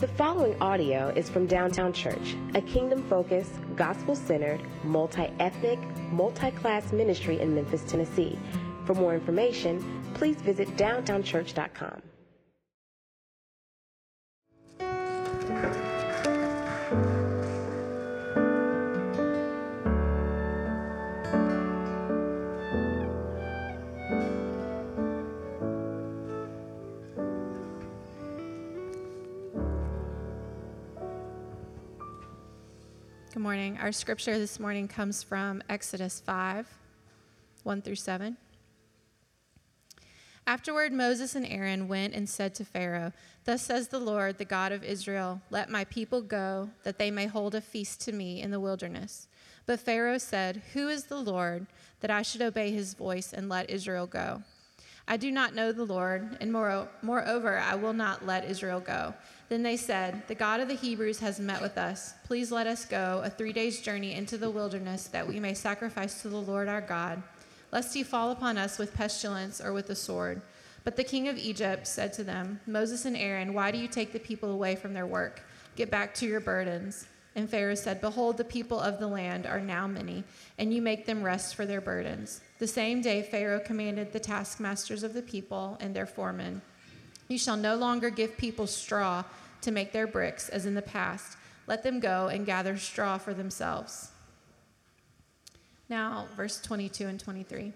The following audio is from Downtown Church, a kingdom focused, gospel centered, multi ethnic, multi class ministry in Memphis, Tennessee. For more information, please visit downtownchurch.com. morning. Our scripture this morning comes from Exodus 5 1 through 7. Afterward, Moses and Aaron went and said to Pharaoh, Thus says the Lord, the God of Israel, Let my people go, that they may hold a feast to me in the wilderness. But Pharaoh said, Who is the Lord, that I should obey his voice and let Israel go? I do not know the Lord, and moreover, I will not let Israel go. Then they said, The God of the Hebrews has met with us. Please let us go a three days' journey into the wilderness, that we may sacrifice to the Lord our God, lest he fall upon us with pestilence or with the sword. But the king of Egypt said to them, Moses and Aaron, why do you take the people away from their work? Get back to your burdens. And Pharaoh said, Behold, the people of the land are now many, and you make them rest for their burdens. The same day Pharaoh commanded the taskmasters of the people and their foremen, You shall no longer give people straw to make their bricks, as in the past. Let them go and gather straw for themselves. Now, verse 22 and 23.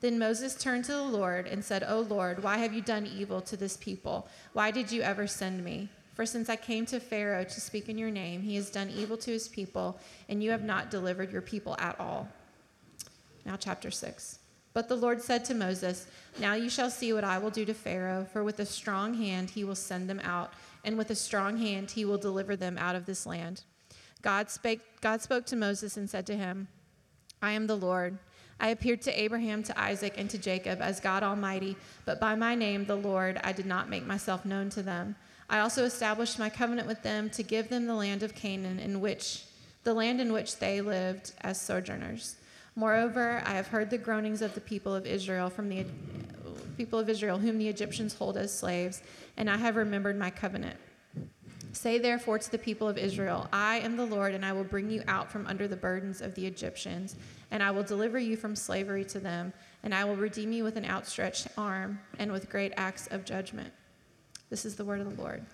Then Moses turned to the Lord and said, O Lord, why have you done evil to this people? Why did you ever send me? For since I came to Pharaoh to speak in your name, he has done evil to his people, and you have not delivered your people at all. Now, chapter 6. But the Lord said to Moses, Now you shall see what I will do to Pharaoh, for with a strong hand he will send them out, and with a strong hand he will deliver them out of this land. God, spake, God spoke to Moses and said to him, I am the Lord. I appeared to Abraham, to Isaac, and to Jacob as God Almighty, but by my name, the Lord, I did not make myself known to them. I also established my covenant with them to give them the land of Canaan, in which the land in which they lived as sojourners. Moreover, I have heard the groanings of the people of Israel from the people of Israel, whom the Egyptians hold as slaves, and I have remembered my covenant. Say therefore to the people of Israel, I am the Lord, and I will bring you out from under the burdens of the Egyptians, and I will deliver you from slavery to them, and I will redeem you with an outstretched arm and with great acts of judgment. This is the word of the Lord.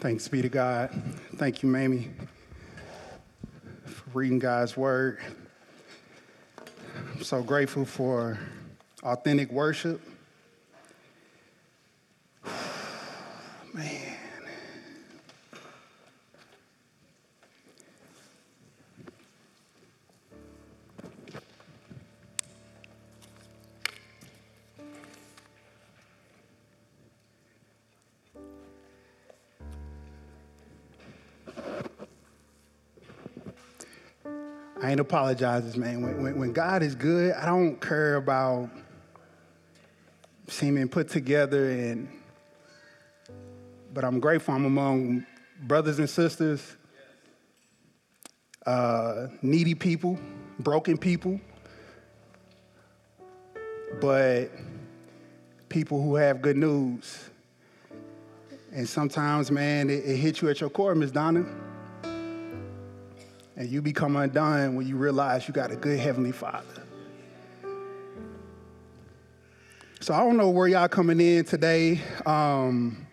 Thanks be to God. Thank you, Mamie, for reading God's word. I'm so grateful for authentic worship. Man. Apologizing, man. When, when, when, God is good, I don't care about seeming put together and but I'm grateful I'm among brothers and sisters, uh, needy people, broken people, but people who have good news. And sometimes, man, it, it hits you at your core, Miss Donna. And you become undone when you realize you got a good Heavenly Father. So I don't know where y'all coming in today, um,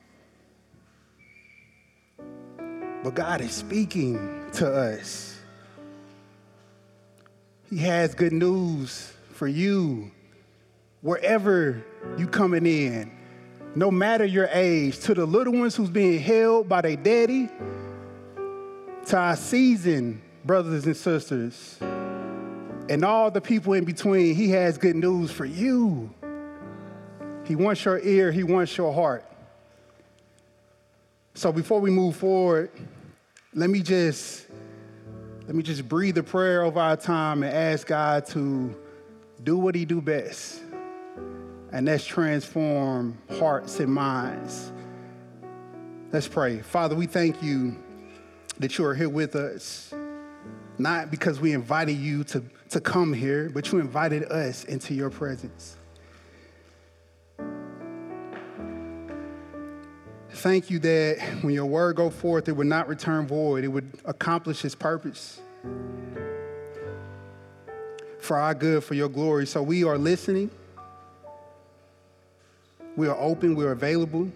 but God is speaking to us. He has good news for you wherever you coming in, no matter your age, to the little ones who's being held by their daddy, to our season brothers and sisters, and all the people in between, He has good news for you. He wants your ear, He wants your heart. So before we move forward, let me just let me just breathe a prayer over our time and ask God to do what He do best, and that's transform hearts and minds. Let's pray. Father, we thank you that you are here with us not because we invited you to, to come here, but you invited us into your presence. thank you that when your word go forth, it would not return void. It would accomplish its purpose for our good, for your glory. So we are listening. We are open. We are available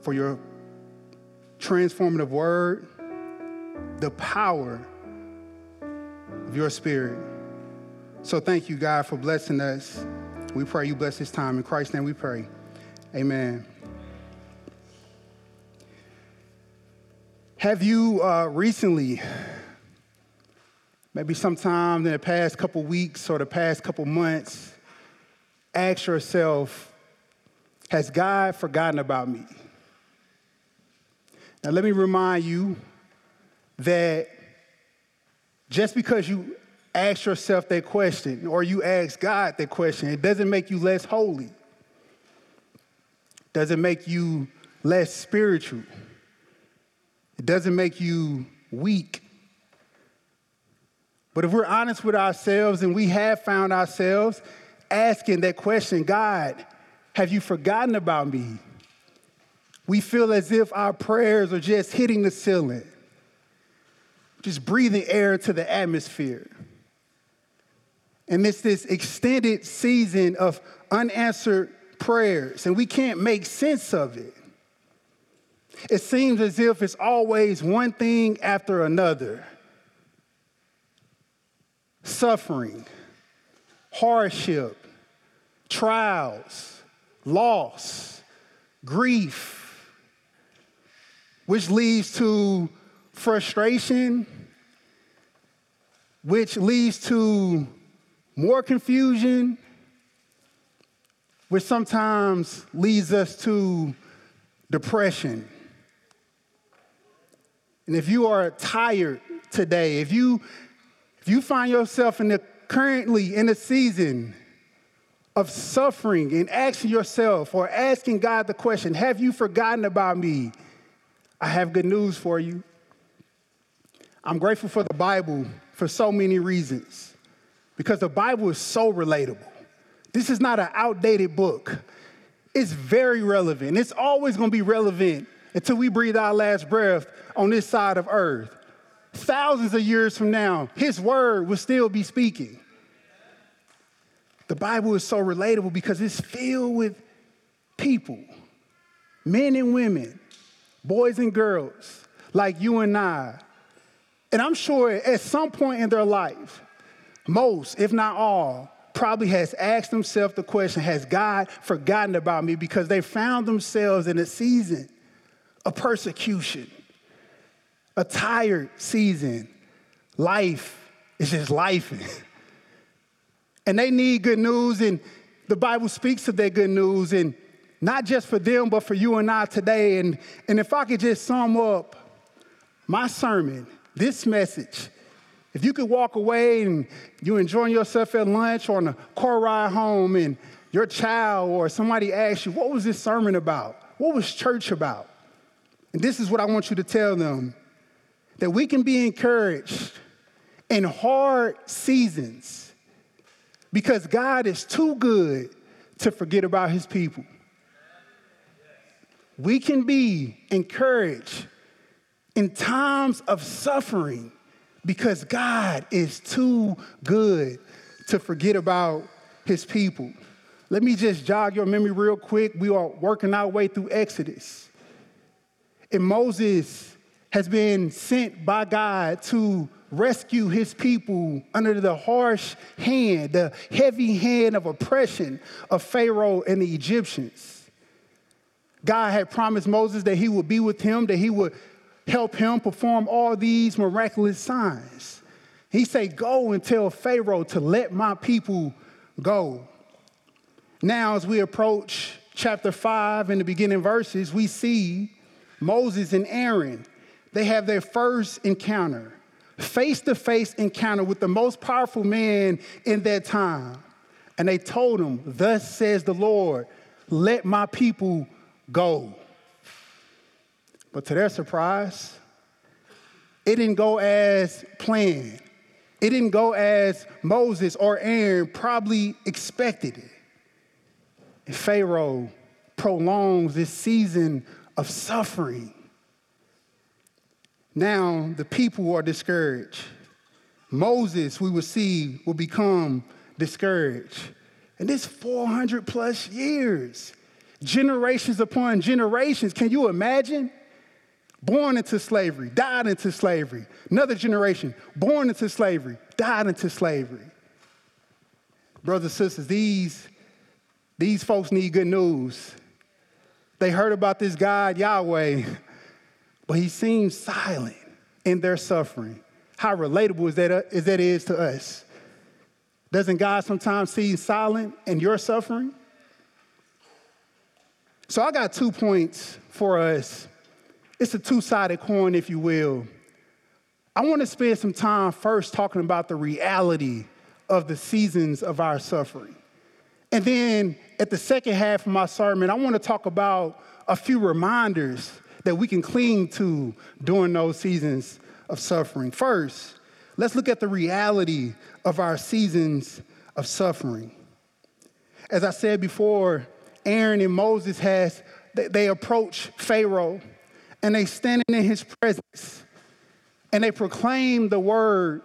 for your transformative word, the power of your spirit. So thank you, God, for blessing us. We pray you bless this time. In Christ's name we pray. Amen. Have you uh, recently, maybe sometime in the past couple weeks or the past couple months, asked yourself, has God forgotten about me? Now, let me remind you that just because you ask yourself that question or you ask God that question, it doesn't make you less holy, It doesn't make you less spiritual. It doesn't make you weak. But if we're honest with ourselves and we have found ourselves asking that question, God, have you forgotten about me? We feel as if our prayers are just hitting the ceiling, just breathing air to the atmosphere. And it's this extended season of unanswered prayers, and we can't make sense of it. It seems as if it's always one thing after another suffering, hardship, trials, loss, grief, which leads to frustration, which leads to more confusion, which sometimes leads us to depression. And if you are tired today, if you if you find yourself in the currently in a season of suffering and asking yourself or asking God the question, have you forgotten about me? I have good news for you. I'm grateful for the Bible for so many reasons because the Bible is so relatable. This is not an outdated book. It's very relevant. It's always going to be relevant until we breathe our last breath on this side of earth. Thousands of years from now, his word will still be speaking. The Bible is so relatable because it's filled with people, men and women, boys and girls, like you and I. And I'm sure at some point in their life, most, if not all, probably has asked themselves the question Has God forgotten about me? Because they found themselves in a season of persecution, a tired season. Life is just life. and they need good news, and the Bible speaks of that good news, and not just for them, but for you and I today. And, and if I could just sum up my sermon, this message, if you could walk away and you're enjoying yourself at lunch or on a car ride home, and your child or somebody asks you, What was this sermon about? What was church about? And this is what I want you to tell them that we can be encouraged in hard seasons because God is too good to forget about his people. We can be encouraged in times of suffering because God is too good to forget about his people. Let me just jog your memory real quick. We are working our way through Exodus. And Moses has been sent by God to rescue his people under the harsh hand, the heavy hand of oppression of Pharaoh and the Egyptians. God had promised Moses that he would be with him, that he would help him perform all these miraculous signs. He said, Go and tell Pharaoh to let my people go. Now, as we approach chapter 5 in the beginning verses, we see Moses and Aaron. They have their first encounter, face to face encounter with the most powerful man in that time. And they told him, Thus says the Lord, let my people go. But to their surprise, it didn't go as planned. It didn't go as Moses or Aaron probably expected it. And Pharaoh prolongs this season of suffering. Now the people are discouraged. Moses, we will see, will become discouraged. And this 400 plus years, generations upon generations, can you imagine? Born into slavery, died into slavery. Another generation, born into slavery, died into slavery. Brothers and sisters, these, these folks need good news. They heard about this God, Yahweh, but he seems silent in their suffering. How relatable is that, is that is to us? Doesn't God sometimes seem silent in your suffering? So I got two points for us. It's a two sided coin, if you will. I want to spend some time first talking about the reality of the seasons of our suffering. And then at the second half of my sermon, I want to talk about a few reminders that we can cling to during those seasons of suffering. First, let's look at the reality of our seasons of suffering. As I said before, Aaron and Moses has they approach Pharaoh and they stand in his presence and they proclaim the word,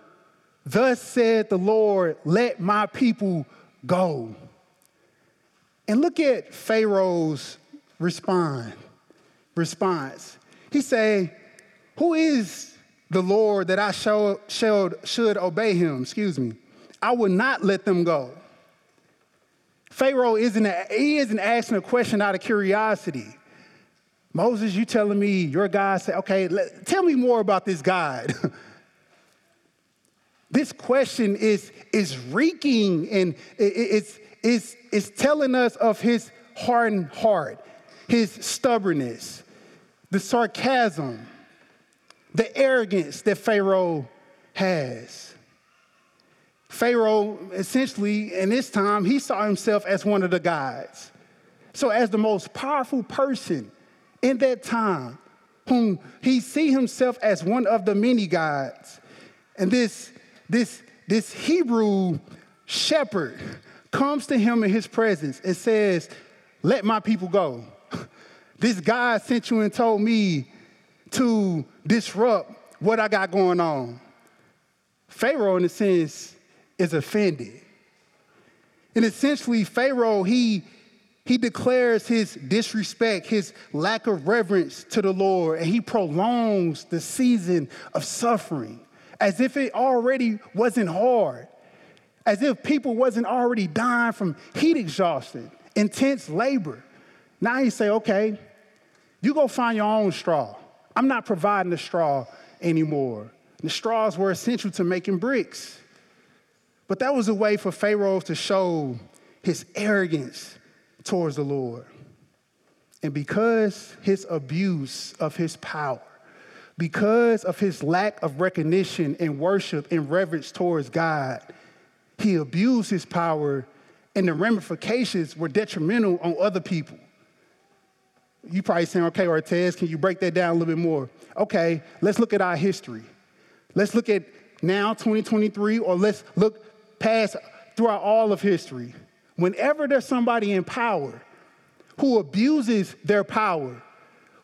Thus said the Lord, let my people go. And look at Pharaoh's respond, response. He say, Who is the Lord that I shall, shall, should obey him? Excuse me. I will not let them go. Pharaoh isn't, he isn't asking a question out of curiosity. Moses, you telling me your God said, okay, let, tell me more about this God. this question is, is reeking and it's, it's, it's telling us of his hardened heart, his stubbornness, the sarcasm, the arrogance that Pharaoh has. Pharaoh, essentially, in this time, he saw himself as one of the gods. So, as the most powerful person in that time, whom he see himself as one of the many gods, and this, this, this Hebrew shepherd comes to him in his presence and says, Let my people go. This God sent you and told me to disrupt what I got going on. Pharaoh, in a sense, is offended. And essentially, Pharaoh, he, he declares his disrespect, his lack of reverence to the Lord, and he prolongs the season of suffering as if it already wasn't hard, as if people wasn't already dying from heat exhaustion, intense labor. Now he say, okay, you go find your own straw. I'm not providing the straw anymore. The straws were essential to making bricks. But that was a way for Pharaoh to show his arrogance towards the Lord. And because his abuse of his power, because of his lack of recognition and worship and reverence towards God, he abused his power, and the ramifications were detrimental on other people. You probably saying, okay, Artez, can you break that down a little bit more? Okay, let's look at our history. Let's look at now, 2023, or let's look past throughout all of history. Whenever there's somebody in power who abuses their power,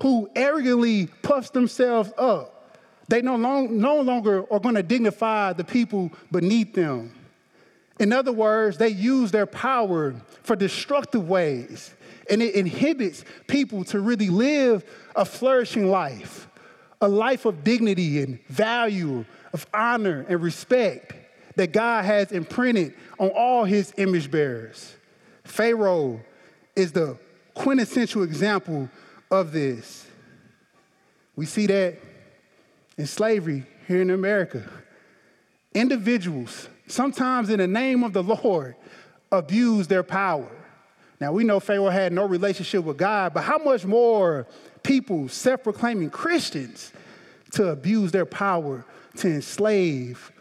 who arrogantly puffs themselves up, they no, long, no longer are going to dignify the people beneath them. In other words, they use their power for destructive ways and it inhibits people to really live a flourishing life, a life of dignity and value, of honor and respect that God has imprinted on all his image bearers. Pharaoh is the quintessential example of this. We see that in slavery here in America. Individuals, sometimes in the name of the Lord, abuse their power. Now, we know Pharaoh had no relationship with God, but how much more people, self proclaiming Christians, to abuse their power to enslave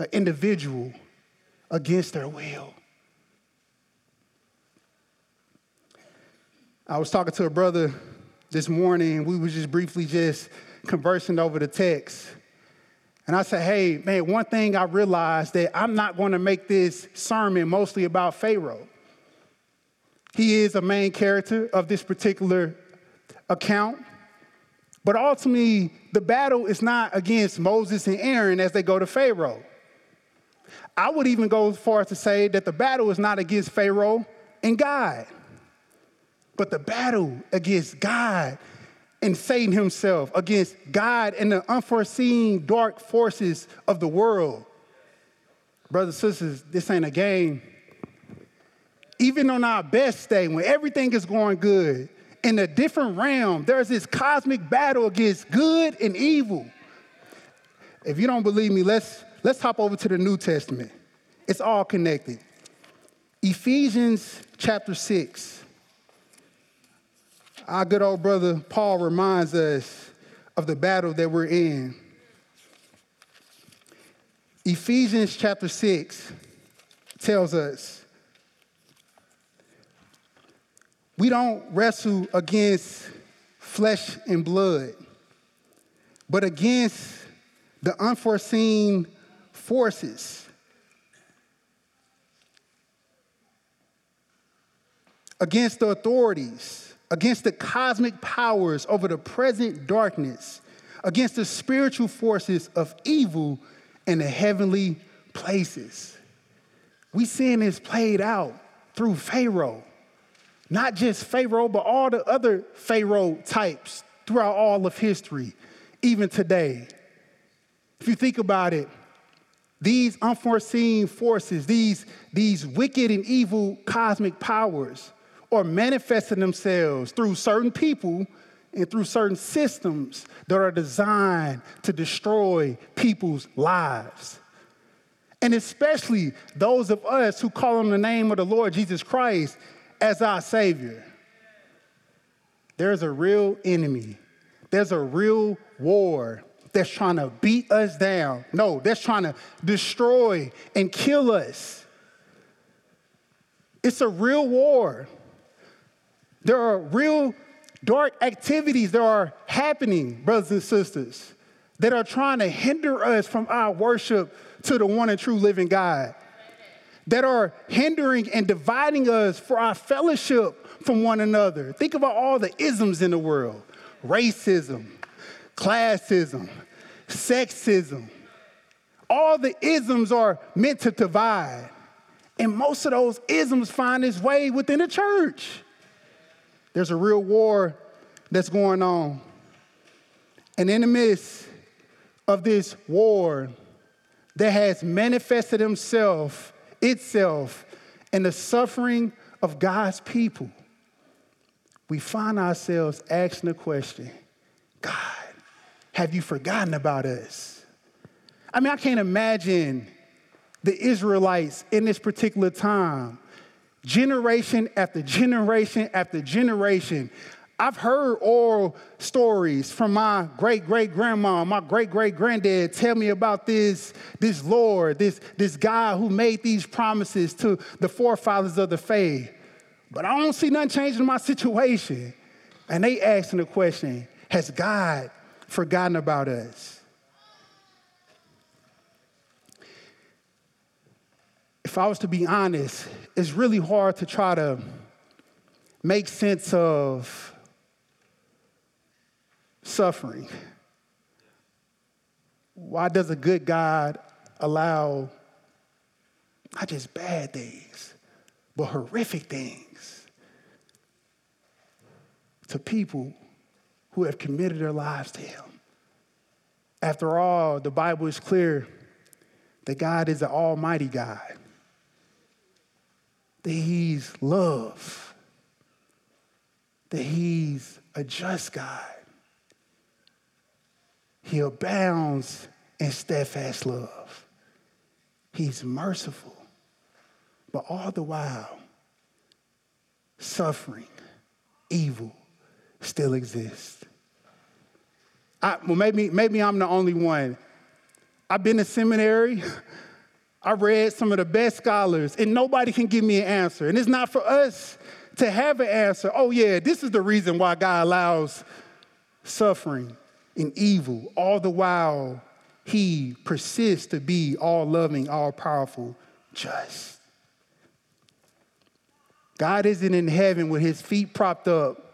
an individual against their will? I was talking to a brother this morning, we was just briefly just conversing over the text. And I said, hey, man, one thing I realized that I'm not going to make this sermon mostly about Pharaoh. He is a main character of this particular account. But ultimately, the battle is not against Moses and Aaron as they go to Pharaoh. I would even go as far as to say that the battle is not against Pharaoh and God, but the battle against God and Satan himself, against God and the unforeseen dark forces of the world. Brothers and sisters, this ain't a game. Even on our best day, when everything is going good, in a different realm, there's this cosmic battle against good and evil. If you don't believe me, let's, let's hop over to the New Testament. It's all connected. Ephesians chapter 6. Our good old brother Paul reminds us of the battle that we're in. Ephesians chapter 6 tells us we don't wrestle against flesh and blood, but against the unforeseen forces. Against the authorities, against the cosmic powers over the present darkness, against the spiritual forces of evil in the heavenly places. We seeing this played out through Pharaoh. Not just Pharaoh, but all the other Pharaoh types throughout all of history, even today. If you think about it, these unforeseen forces, these, these wicked and evil cosmic powers, are manifesting themselves through certain people and through certain systems that are designed to destroy people's lives. And especially those of us who call on the name of the Lord Jesus Christ as our Savior. There's a real enemy, there's a real war that's trying to beat us down. No, that's trying to destroy and kill us. It's a real war. There are real dark activities that are happening, brothers and sisters, that are trying to hinder us from our worship to the one and true living God, that are hindering and dividing us for our fellowship from one another. Think about all the isms in the world racism, classism, sexism. All the isms are meant to divide. And most of those isms find its way within the church. There's a real war that's going on. And in the midst of this war that has manifested himself, itself in the suffering of God's people, we find ourselves asking the question God, have you forgotten about us? I mean, I can't imagine the Israelites in this particular time generation after generation after generation. I've heard oral stories from my great great grandma, my great great granddad tell me about this, this Lord, this, this guy who made these promises to the forefathers of the faith. But I don't see nothing changing my situation. And they asking the question Has God forgotten about us? if I was to be honest, it's really hard to try to make sense of suffering. Why does a good God allow not just bad things, but horrific things to people who have committed their lives to Him? After all, the Bible is clear that God is an almighty God that he's love, that he's a just God. He abounds in steadfast love. He's merciful, but all the while, suffering, evil still exists. I, well, maybe, maybe I'm the only one. I've been to seminary. I read some of the best scholars, and nobody can give me an answer. And it's not for us to have an answer. Oh, yeah, this is the reason why God allows suffering and evil, all the while He persists to be all loving, all powerful, just. God isn't in heaven with his feet propped up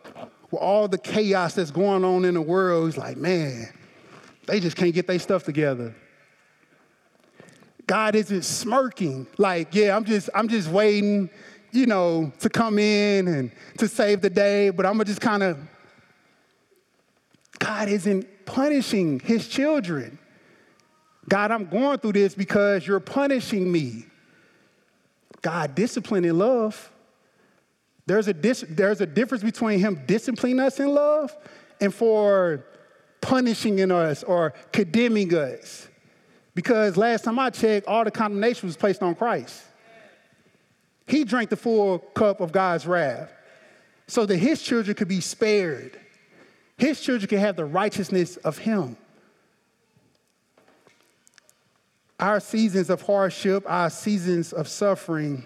with all the chaos that's going on in the world. He's like, man, they just can't get their stuff together. God isn't smirking like, yeah, I'm just, I'm just waiting, you know, to come in and to save the day, but I'm gonna just kind of. God isn't punishing his children. God, I'm going through this because you're punishing me. God, discipline in love. There's a, dis- there's a difference between him disciplining us in love and for punishing in us or condemning us. Because last time I checked, all the condemnation was placed on Christ. He drank the full cup of God's wrath so that his children could be spared. His children could have the righteousness of him. Our seasons of hardship, our seasons of suffering,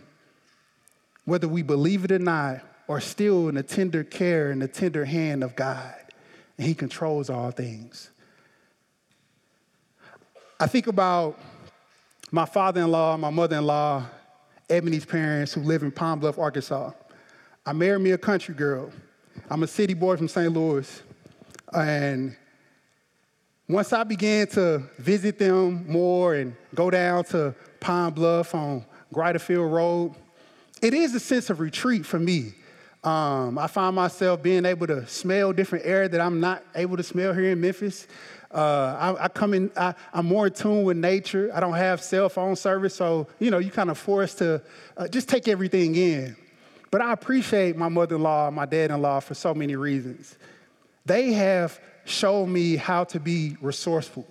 whether we believe it or not, are still in the tender care and the tender hand of God. And He controls all things. I think about my father in law, my mother in law, Ebony's parents who live in Pine Bluff, Arkansas. I married me a country girl. I'm a city boy from St. Louis. And once I began to visit them more and go down to Pine Bluff on Griderfield Road, it is a sense of retreat for me. Um, I find myself being able to smell different air that I'm not able to smell here in Memphis. Uh, I, I, come in, I, am more in tune with nature. I don't have cell phone service, so you know, you kind of forced to uh, just take everything in. But I appreciate my mother-in-law, my dad-in-law for so many reasons. They have showed me how to be resourceful.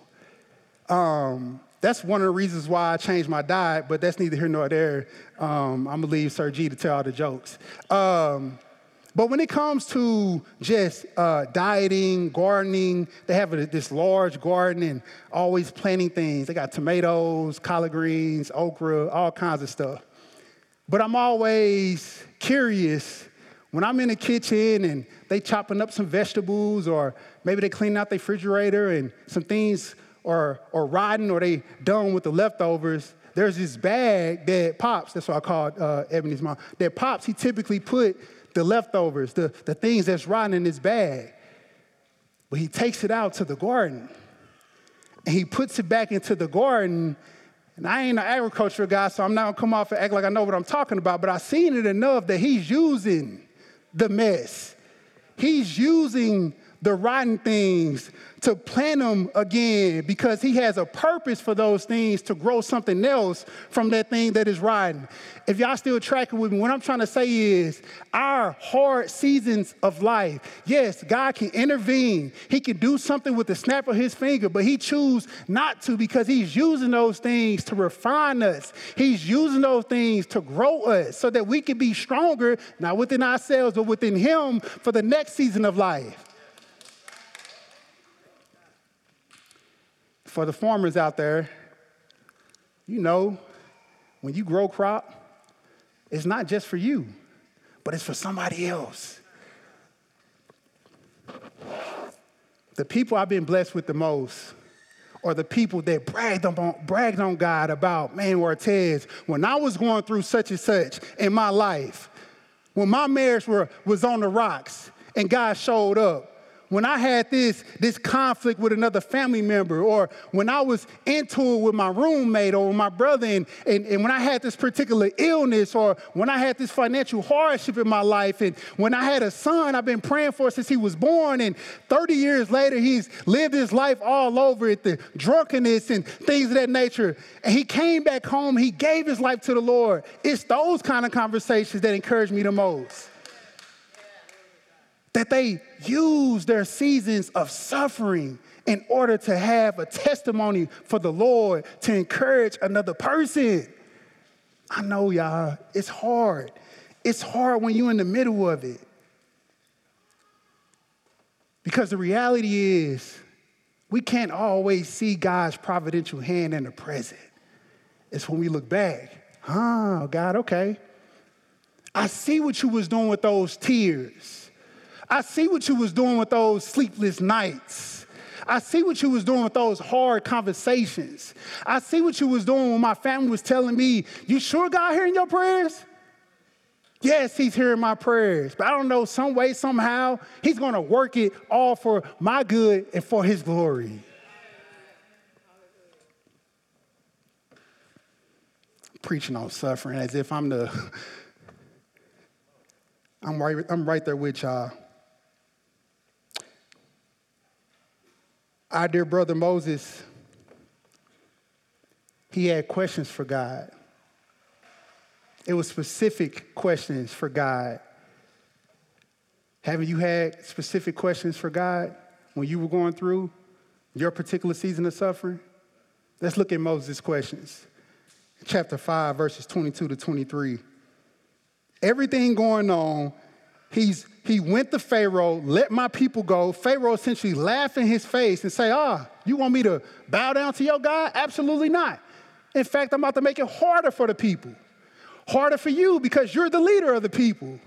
Um, that's one of the reasons why I changed my diet, but that's neither here nor there. Um, I'm gonna leave Sir G to tell all the jokes. Um, but when it comes to just uh, dieting, gardening, they have a, this large garden and always planting things. They got tomatoes, collard greens, okra, all kinds of stuff. But I'm always curious when I'm in the kitchen and they chopping up some vegetables or maybe they clean out the refrigerator and some things or, or rotten or they done with the leftovers, there's this bag that Pops, that's what I called uh, Ebony's mom, that Pops, he typically put the leftovers, the, the things that's rotten in his bag. But he takes it out to the garden and he puts it back into the garden. And I ain't an agricultural guy, so I'm not gonna come off and act like I know what I'm talking about, but I've seen it enough that he's using the mess. He's using the rotten things, to plant them again because he has a purpose for those things to grow something else from that thing that is rotten. If y'all still tracking with me, what I'm trying to say is our hard seasons of life, yes, God can intervene. He can do something with the snap of his finger, but he chooses not to because he's using those things to refine us. He's using those things to grow us so that we can be stronger, not within ourselves, but within him for the next season of life. For the farmers out there, you know, when you grow crop, it's not just for you, but it's for somebody else. The people I've been blessed with the most are the people that bragged on, bragged on God about, man, Artez, when I was going through such and such in my life, when my marriage were, was on the rocks and God showed up, when I had this, this conflict with another family member, or when I was into it with my roommate or my brother, and, and, and when I had this particular illness, or when I had this financial hardship in my life, and when I had a son I've been praying for since he was born, and 30 years later, he's lived his life all over it, the drunkenness and things of that nature. And he came back home, he gave his life to the Lord. It's those kind of conversations that encourage me the most that they use their seasons of suffering in order to have a testimony for the Lord to encourage another person. I know, y'all, it's hard. It's hard when you're in the middle of it. Because the reality is, we can't always see God's providential hand in the present. It's when we look back. Oh, God, okay. I see what you was doing with those tears. I see what you was doing with those sleepless nights. I see what you was doing with those hard conversations. I see what you was doing when my family was telling me, you sure God hearing your prayers? Yes, he's hearing my prayers, but I don't know, some way, somehow, he's to work it all for my good and for his glory. Preaching on suffering as if I'm the, I'm right, I'm right there with y'all. Our dear brother Moses, he had questions for God. It was specific questions for God. Haven't you had specific questions for God when you were going through your particular season of suffering? Let's look at Moses' questions. Chapter 5, verses 22 to 23. Everything going on, he's, he went to Pharaoh, let my people go. Pharaoh essentially laughed in his face and say, ah, you want me to bow down to your God? Absolutely not. In fact, I'm about to make it harder for the people. Harder for you because you're the leader of the people.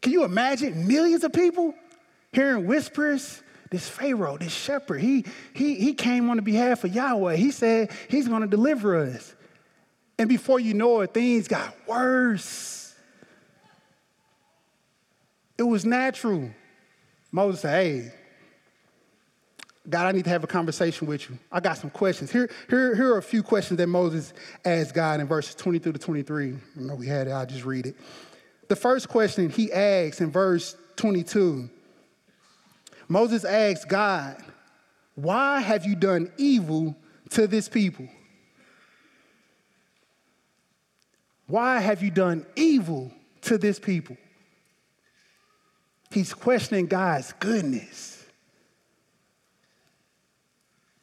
Can you imagine millions of people hearing whispers? This Pharaoh, this shepherd, he, he, he came on the behalf of Yahweh. He said he's going to deliver us. And before you know it, things got worse. It was natural. Moses said, Hey, God, I need to have a conversation with you. I got some questions. Here, here, here are a few questions that Moses asked God in verses 22 to 23. I know we had it, I'll just read it. The first question he asks in verse 22 Moses asks God, Why have you done evil to this people? Why have you done evil to this people? He's questioning God's goodness.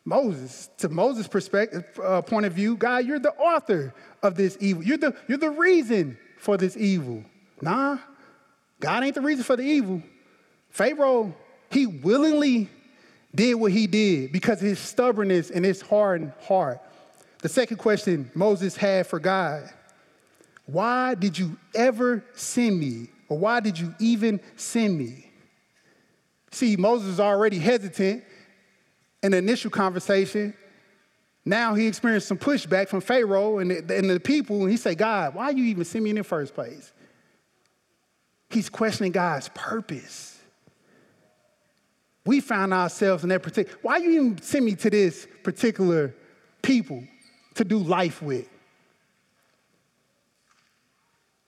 Moses, to Moses' perspective, uh, point of view, God, you're the author of this evil. You're the, you're the reason for this evil. Nah, God ain't the reason for the evil. Pharaoh, he willingly did what he did because of his stubbornness and his hardened heart. The second question Moses had for God why did you ever send me? Or why did you even send me? See, Moses is already hesitant in the initial conversation, now he experienced some pushback from Pharaoh and the, and the people, and he said, God, why you even send me in the first place? He's questioning God's purpose. We found ourselves in that particular, why you even send me to this particular people to do life with?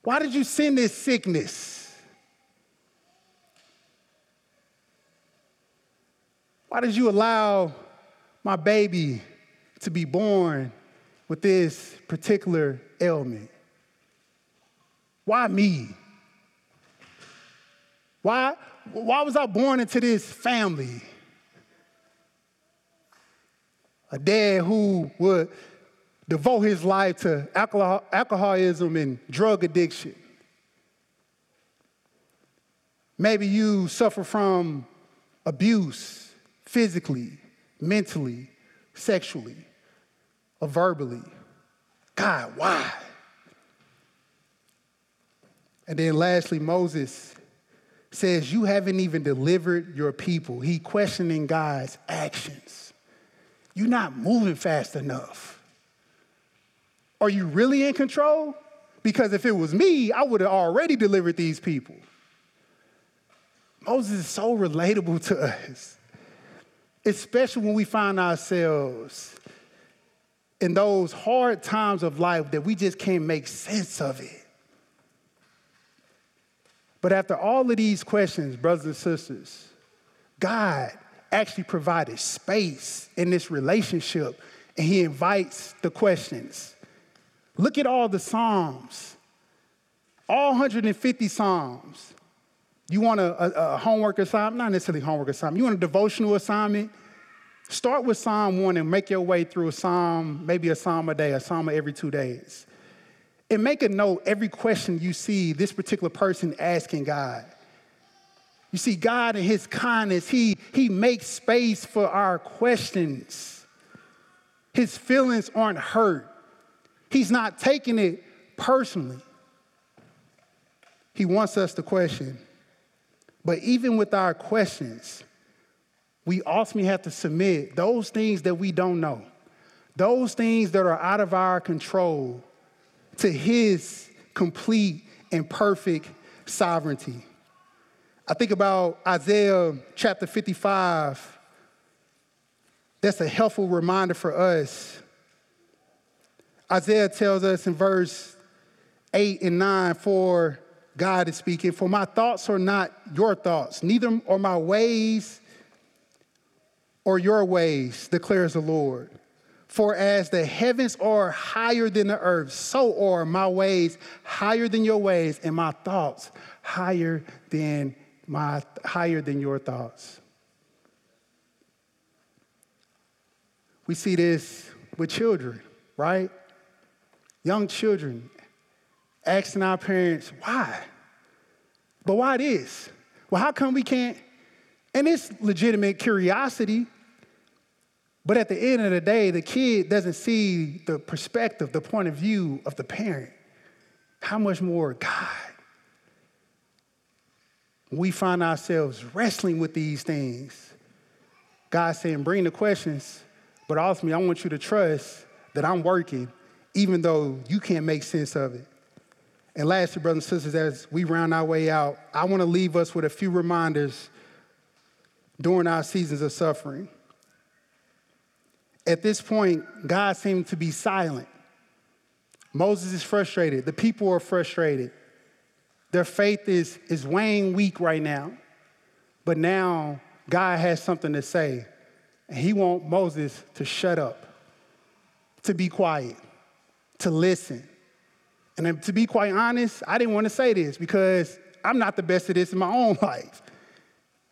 Why did you send this sickness? Why did you allow my baby to be born with this particular ailment? Why me? Why, why was I born into this family? A dad who would devote his life to alcohol, alcoholism and drug addiction. Maybe you suffer from abuse physically, mentally, sexually, or verbally. God, why? And then lastly, Moses says, You haven't even delivered your people. He questioning God's actions. You're not moving fast enough. Are you really in control? Because if it was me, I would have already delivered these people. Moses is so relatable to us especially when we find ourselves in those hard times of life that we just can't make sense of it. But after all of these questions, brothers and sisters, God actually provided space in this relationship and He invites the questions. Look at all the Psalms, all 150 Psalms. You want a, a, a, homework assignment? Not necessarily homework assignment. You want a devotional assignment? Start with Psalm 1 and make your way through a psalm, maybe a psalm a day, a psalm every two days. And make a note every question you see this particular person asking God. You see, God in His kindness, He, he makes space for our questions. His feelings aren't hurt, He's not taking it personally. He wants us to question but even with our questions, we ultimately have to submit those things that we don't know, those things that are out of our control, to His complete and perfect sovereignty. I think about Isaiah chapter 55. That's a helpful reminder for us. Isaiah tells us in verse 8 and 9 for God is speaking, for my thoughts are not your thoughts, neither are my ways or your ways, declares the Lord. For as the heavens are higher than the earth, so are my ways higher than your ways, and my thoughts higher than my higher than your thoughts. We see this with children, right? Young children asking our parents, why? But why this? Well, how come we can't? And it's legitimate curiosity. But at the end of the day, the kid doesn't see the perspective, the point of view of the parent. How much more God? We find ourselves wrestling with these things. God saying, bring the questions, but ultimately, I want you to trust that I'm working, even though you can't make sense of it. And lastly, brothers and sisters, as we round our way out, I want to leave us with a few reminders during our seasons of suffering. At this point, God seemed to be silent. Moses is frustrated. The people are frustrated. Their faith is, is weighing weak right now. But now God has something to say. And he wants Moses to shut up, to be quiet, to listen. And to be quite honest, I didn't want to say this because I'm not the best at this in my own life.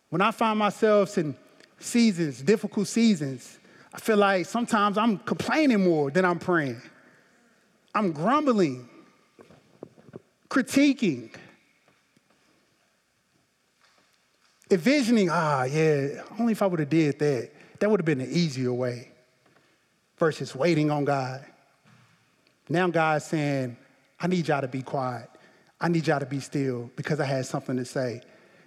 When I find myself in seasons, difficult seasons, I feel like sometimes I'm complaining more than I'm praying. I'm grumbling, critiquing, envisioning, ah, yeah, only if I would have did that. That would have been an easier way versus waiting on God. Now God's saying, I need y'all to be quiet. I need y'all to be still because I had something to say.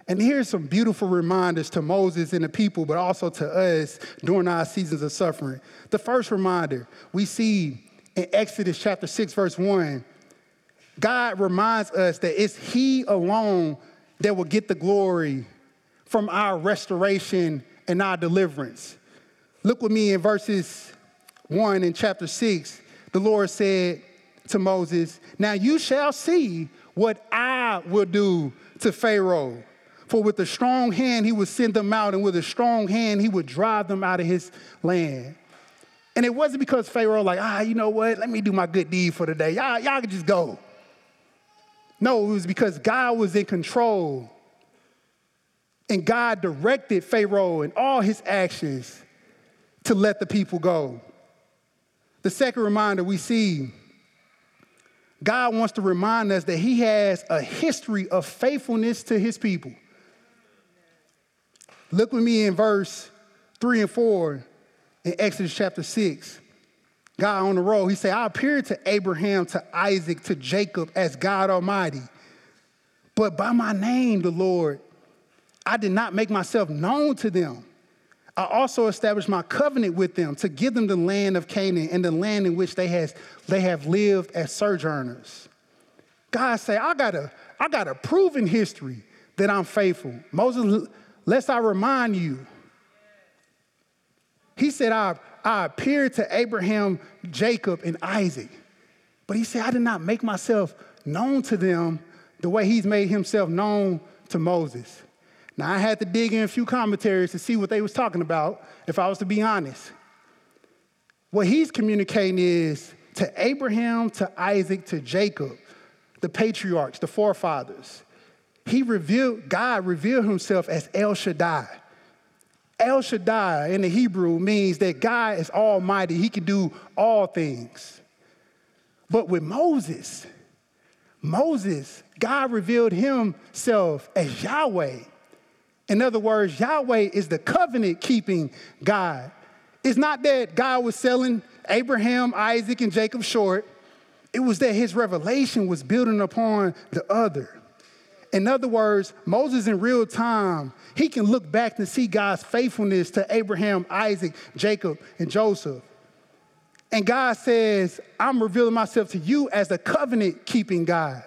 And here's some beautiful reminders to Moses and the people, but also to us during our seasons of suffering. The first reminder we see in Exodus chapter 6, verse 1, God reminds us that it's He alone that will get the glory from our restoration and our deliverance. Look with me in verses 1 in chapter 6. The Lord said to Moses, Now you shall see what I will do to Pharaoh for with a strong hand he would send them out, and with a strong hand he would drive them out of his land. And it wasn't because Pharaoh, like, ah, you know what? Let me do my good deed for the day. Y'all, y'all can just go. No, it was because God was in control. And God directed Pharaoh and all his actions to let the people go. The second reminder we see God wants to remind us that he has a history of faithfulness to his people. Look with me in verse 3 and 4 in Exodus chapter 6. God on the road, he said, I appeared to Abraham, to Isaac, to Jacob as God Almighty. But by my name, the Lord, I did not make myself known to them. I also established my covenant with them to give them the land of Canaan and the land in which they, has, they have lived as sojourners. God said, I got a, I got a proven history that I'm faithful. Moses Lest I remind you, he said, I, I appeared to Abraham, Jacob, and Isaac. But he said, I did not make myself known to them the way he's made himself known to Moses. Now, I had to dig in a few commentaries to see what they was talking about, if I was to be honest. What he's communicating is to Abraham, to Isaac, to Jacob, the patriarchs, the forefathers he revealed, God revealed himself as El Shaddai. El Shaddai in the Hebrew means that God is almighty, he can do all things. But with Moses, Moses, God revealed himself as Yahweh. In other words, Yahweh is the covenant keeping God. It's not that God was selling Abraham, Isaac, and Jacob short, it was that his revelation was building upon the other. In other words, Moses in real time, he can look back to see God's faithfulness to Abraham, Isaac, Jacob, and Joseph. And God says, I'm revealing myself to you as the covenant keeping God.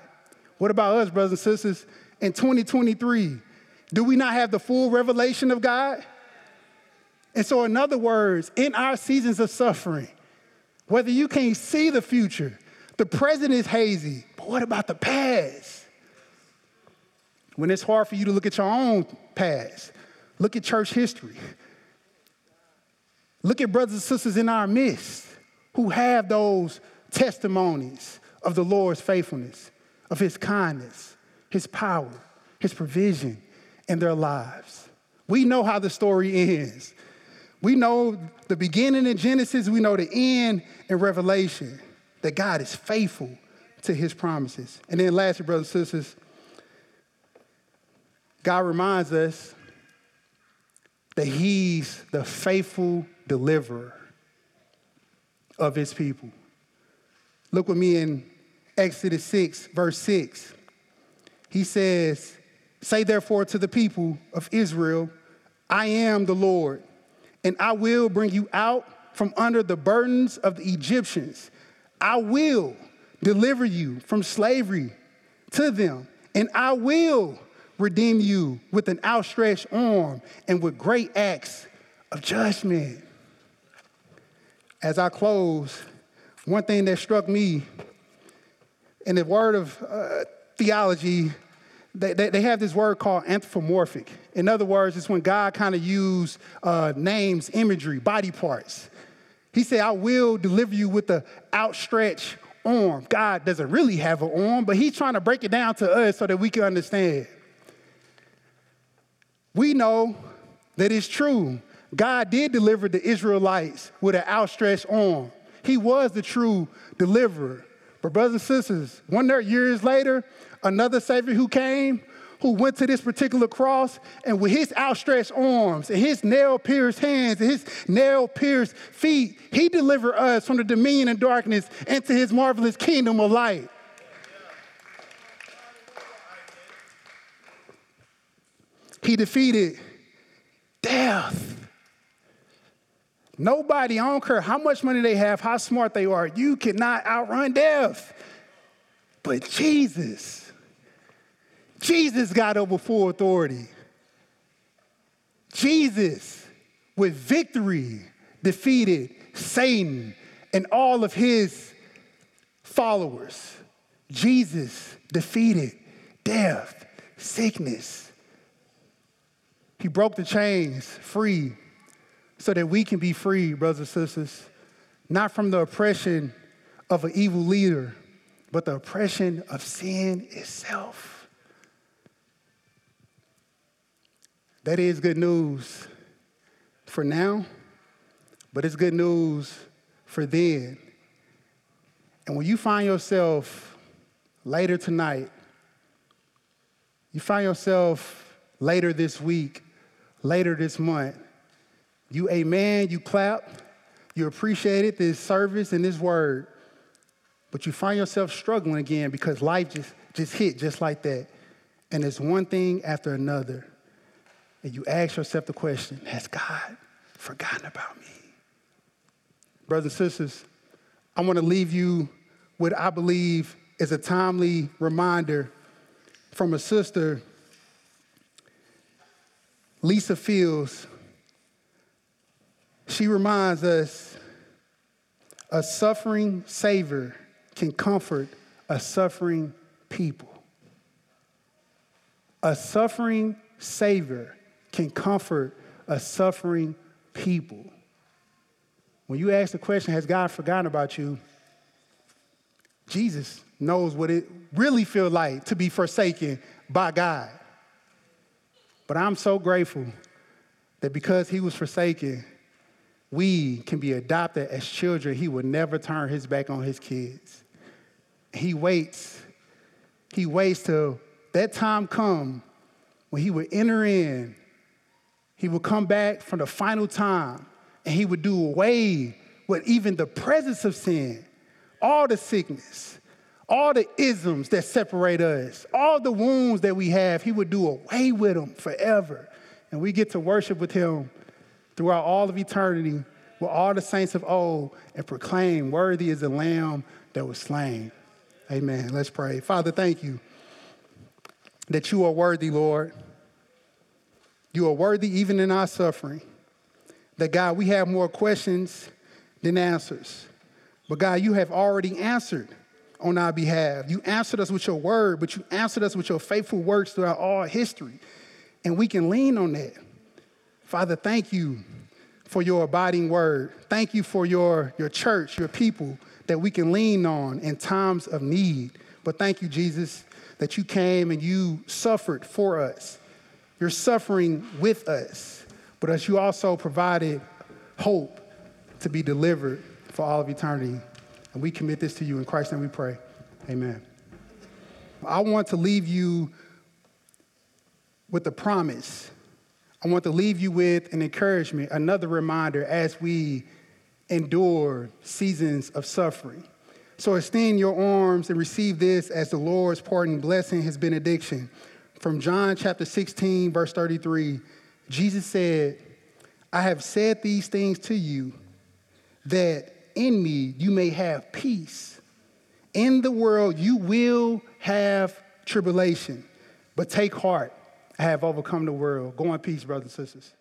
What about us, brothers and sisters? In 2023, do we not have the full revelation of God? And so, in other words, in our seasons of suffering, whether you can't see the future, the present is hazy, but what about the past? When it's hard for you to look at your own past, look at church history. Look at brothers and sisters in our midst who have those testimonies of the Lord's faithfulness, of his kindness, his power, his provision in their lives. We know how the story ends. We know the beginning in Genesis, we know the end in Revelation, that God is faithful to his promises. And then, lastly, brothers and sisters, God reminds us that he's the faithful deliverer of his people. Look with me in Exodus 6, verse 6. He says, Say therefore to the people of Israel, I am the Lord, and I will bring you out from under the burdens of the Egyptians. I will deliver you from slavery to them, and I will redeem you with an outstretched arm and with great acts of judgment. As I close, one thing that struck me in the word of uh, theology, they, they, they, have this word called anthropomorphic. In other words, it's when God kind of used uh, names, imagery, body parts. He said, I will deliver you with the outstretched arm. God doesn't really have an arm, but he's trying to break it down to us so that we can understand. We know that it's true. God did deliver the Israelites with an outstretched arm. He was the true deliverer. But, brothers and sisters, one years later, another Savior who came, who went to this particular cross, and with his outstretched arms and his nail pierced hands and his nail pierced feet, he delivered us from the dominion of darkness into his marvelous kingdom of light. He defeated death. Nobody, I don't care how much money they have, how smart they are, you cannot outrun death. But Jesus, Jesus got over full authority. Jesus, with victory, defeated Satan and all of his followers. Jesus defeated death, sickness. He broke the chains free so that we can be free, brothers and sisters, not from the oppression of an evil leader, but the oppression of sin itself. That is good news for now, but it's good news for then. And when you find yourself later tonight, you find yourself later this week, later this month, you amen, you clap, you appreciated this service and this word, but you find yourself struggling again because life just, just hit just like that. And it's one thing after another. And you ask yourself the question Has God forgotten about me? Brothers and sisters, I want to leave you with I believe is a timely reminder from a sister, Lisa Fields, she reminds us a suffering Savior can comfort a suffering people. A suffering Savior can comfort a suffering people. When you ask the question, Has God forgotten about you? Jesus knows what it really feels like to be forsaken by God. But I'm so grateful that because he was forsaken, we can be adopted as children, he will never turn his back on his kids. He waits. He waits till that time come when he would enter in. He would come back from the final time and he would do away with even the presence of sin, all the sickness, all the isms that separate us, all the wounds that we have, he would do away with them forever. And we get to worship with him throughout all of eternity with all the saints of old and proclaim, Worthy is the Lamb that was slain. Amen. Let's pray. Father, thank you that you are worthy, Lord. You are worthy even in our suffering. That God, we have more questions than answers. But God, you have already answered on our behalf. You answered us with your word, but you answered us with your faithful works throughout all history. And we can lean on that. Father, thank you for your abiding word. Thank you for your, your church, your people that we can lean on in times of need. But thank you, Jesus, that you came and you suffered for us. You're suffering with us, but as you also provided hope to be delivered for all of eternity. And we commit this to you in Christ's name we pray. Amen. I want to leave you with a promise. I want to leave you with an encouragement, another reminder as we endure seasons of suffering. So extend your arms and receive this as the Lord's parting blessing, his benediction. From John chapter 16, verse 33, Jesus said, I have said these things to you that in me you may have peace. In the world you will have tribulation, but take heart. I have overcome the world. Go in peace, brothers and sisters.